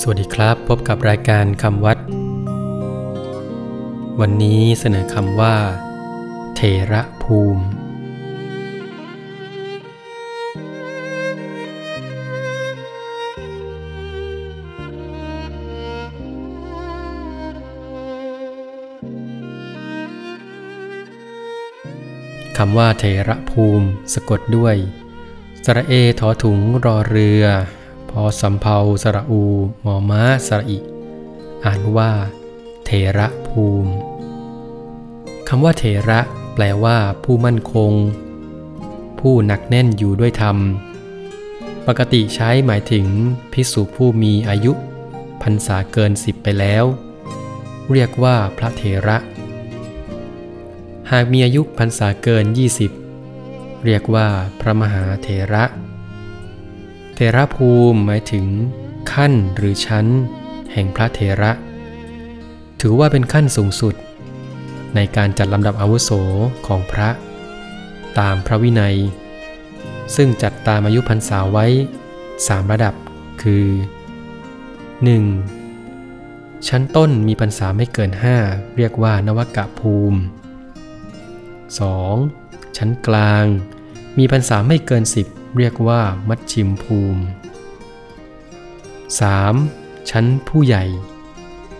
สวัสดีครับพบกับรายการคำวัด วันนี้เสนอคำว่า เทระภูมิ คำว่าเทระภูมิ สะกดด้วย สระเอทอถุงรอเรือ พอสำเพาสระอูหมอม้าสระอิ อ่านว่า เทระภูมิคำว่าเทระแปลว่า ผู้มั่นคง ผู้หนักแน่นอยู่ด้วยธรรม ปกติใช้หมายถึงพิสุผู้มีอายุพรรษาเกินสิบไปแล้ว เรียกว่าพระเถระ หากมีอายุพรรษาเกิน 20 เรียกว่าพระมหาเถระ เถระภูมิหมายถึง ขั้นหรือชั้น แห่งพระเถระ ถือว่าเป็นขั้นสูงสุด ในการจัดลำดับอาวุโสของพระ ตามพระวินัย ซึ่งจัดตามอายุพรรษาไว้ 3 ระดับคือ 1. ชั้นต้นมีพรรษาไม่เกิน 5 เรียกว่านวกะภูมิ 2. ชั้นกลาง มีพรรษาไม่เกิน10เรียกว่ามัชชิมภูมิ 3. ชั้นผู้ใหญ่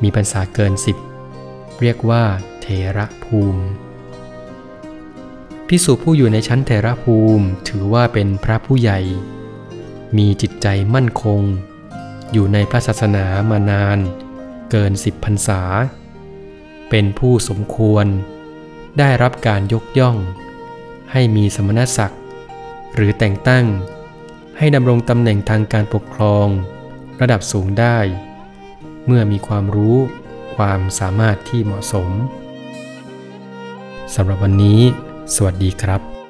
มีพรรษาเกิน10เรียกว่าเทระภูมิพิสุผู้อยู่ในชั้นเทระภูมิถือว่าเป็นพระผู้ใหญ่ มีจิตใจมั่นคง อยู่ในพระศาสนามานาน เกินสิบพรรษา เป็นผู้สมควร ได้รับการยกย่อง ให้มีสมณศักดิ์ หรือแต่งตั้ง ให้ดำรงตำแหน่งทางการปกครอง ระดับสูงได้ เมื่อมีความรู้ความสามารถที่เหมาะสมสำหรับวันนี้ สวัสดีครับ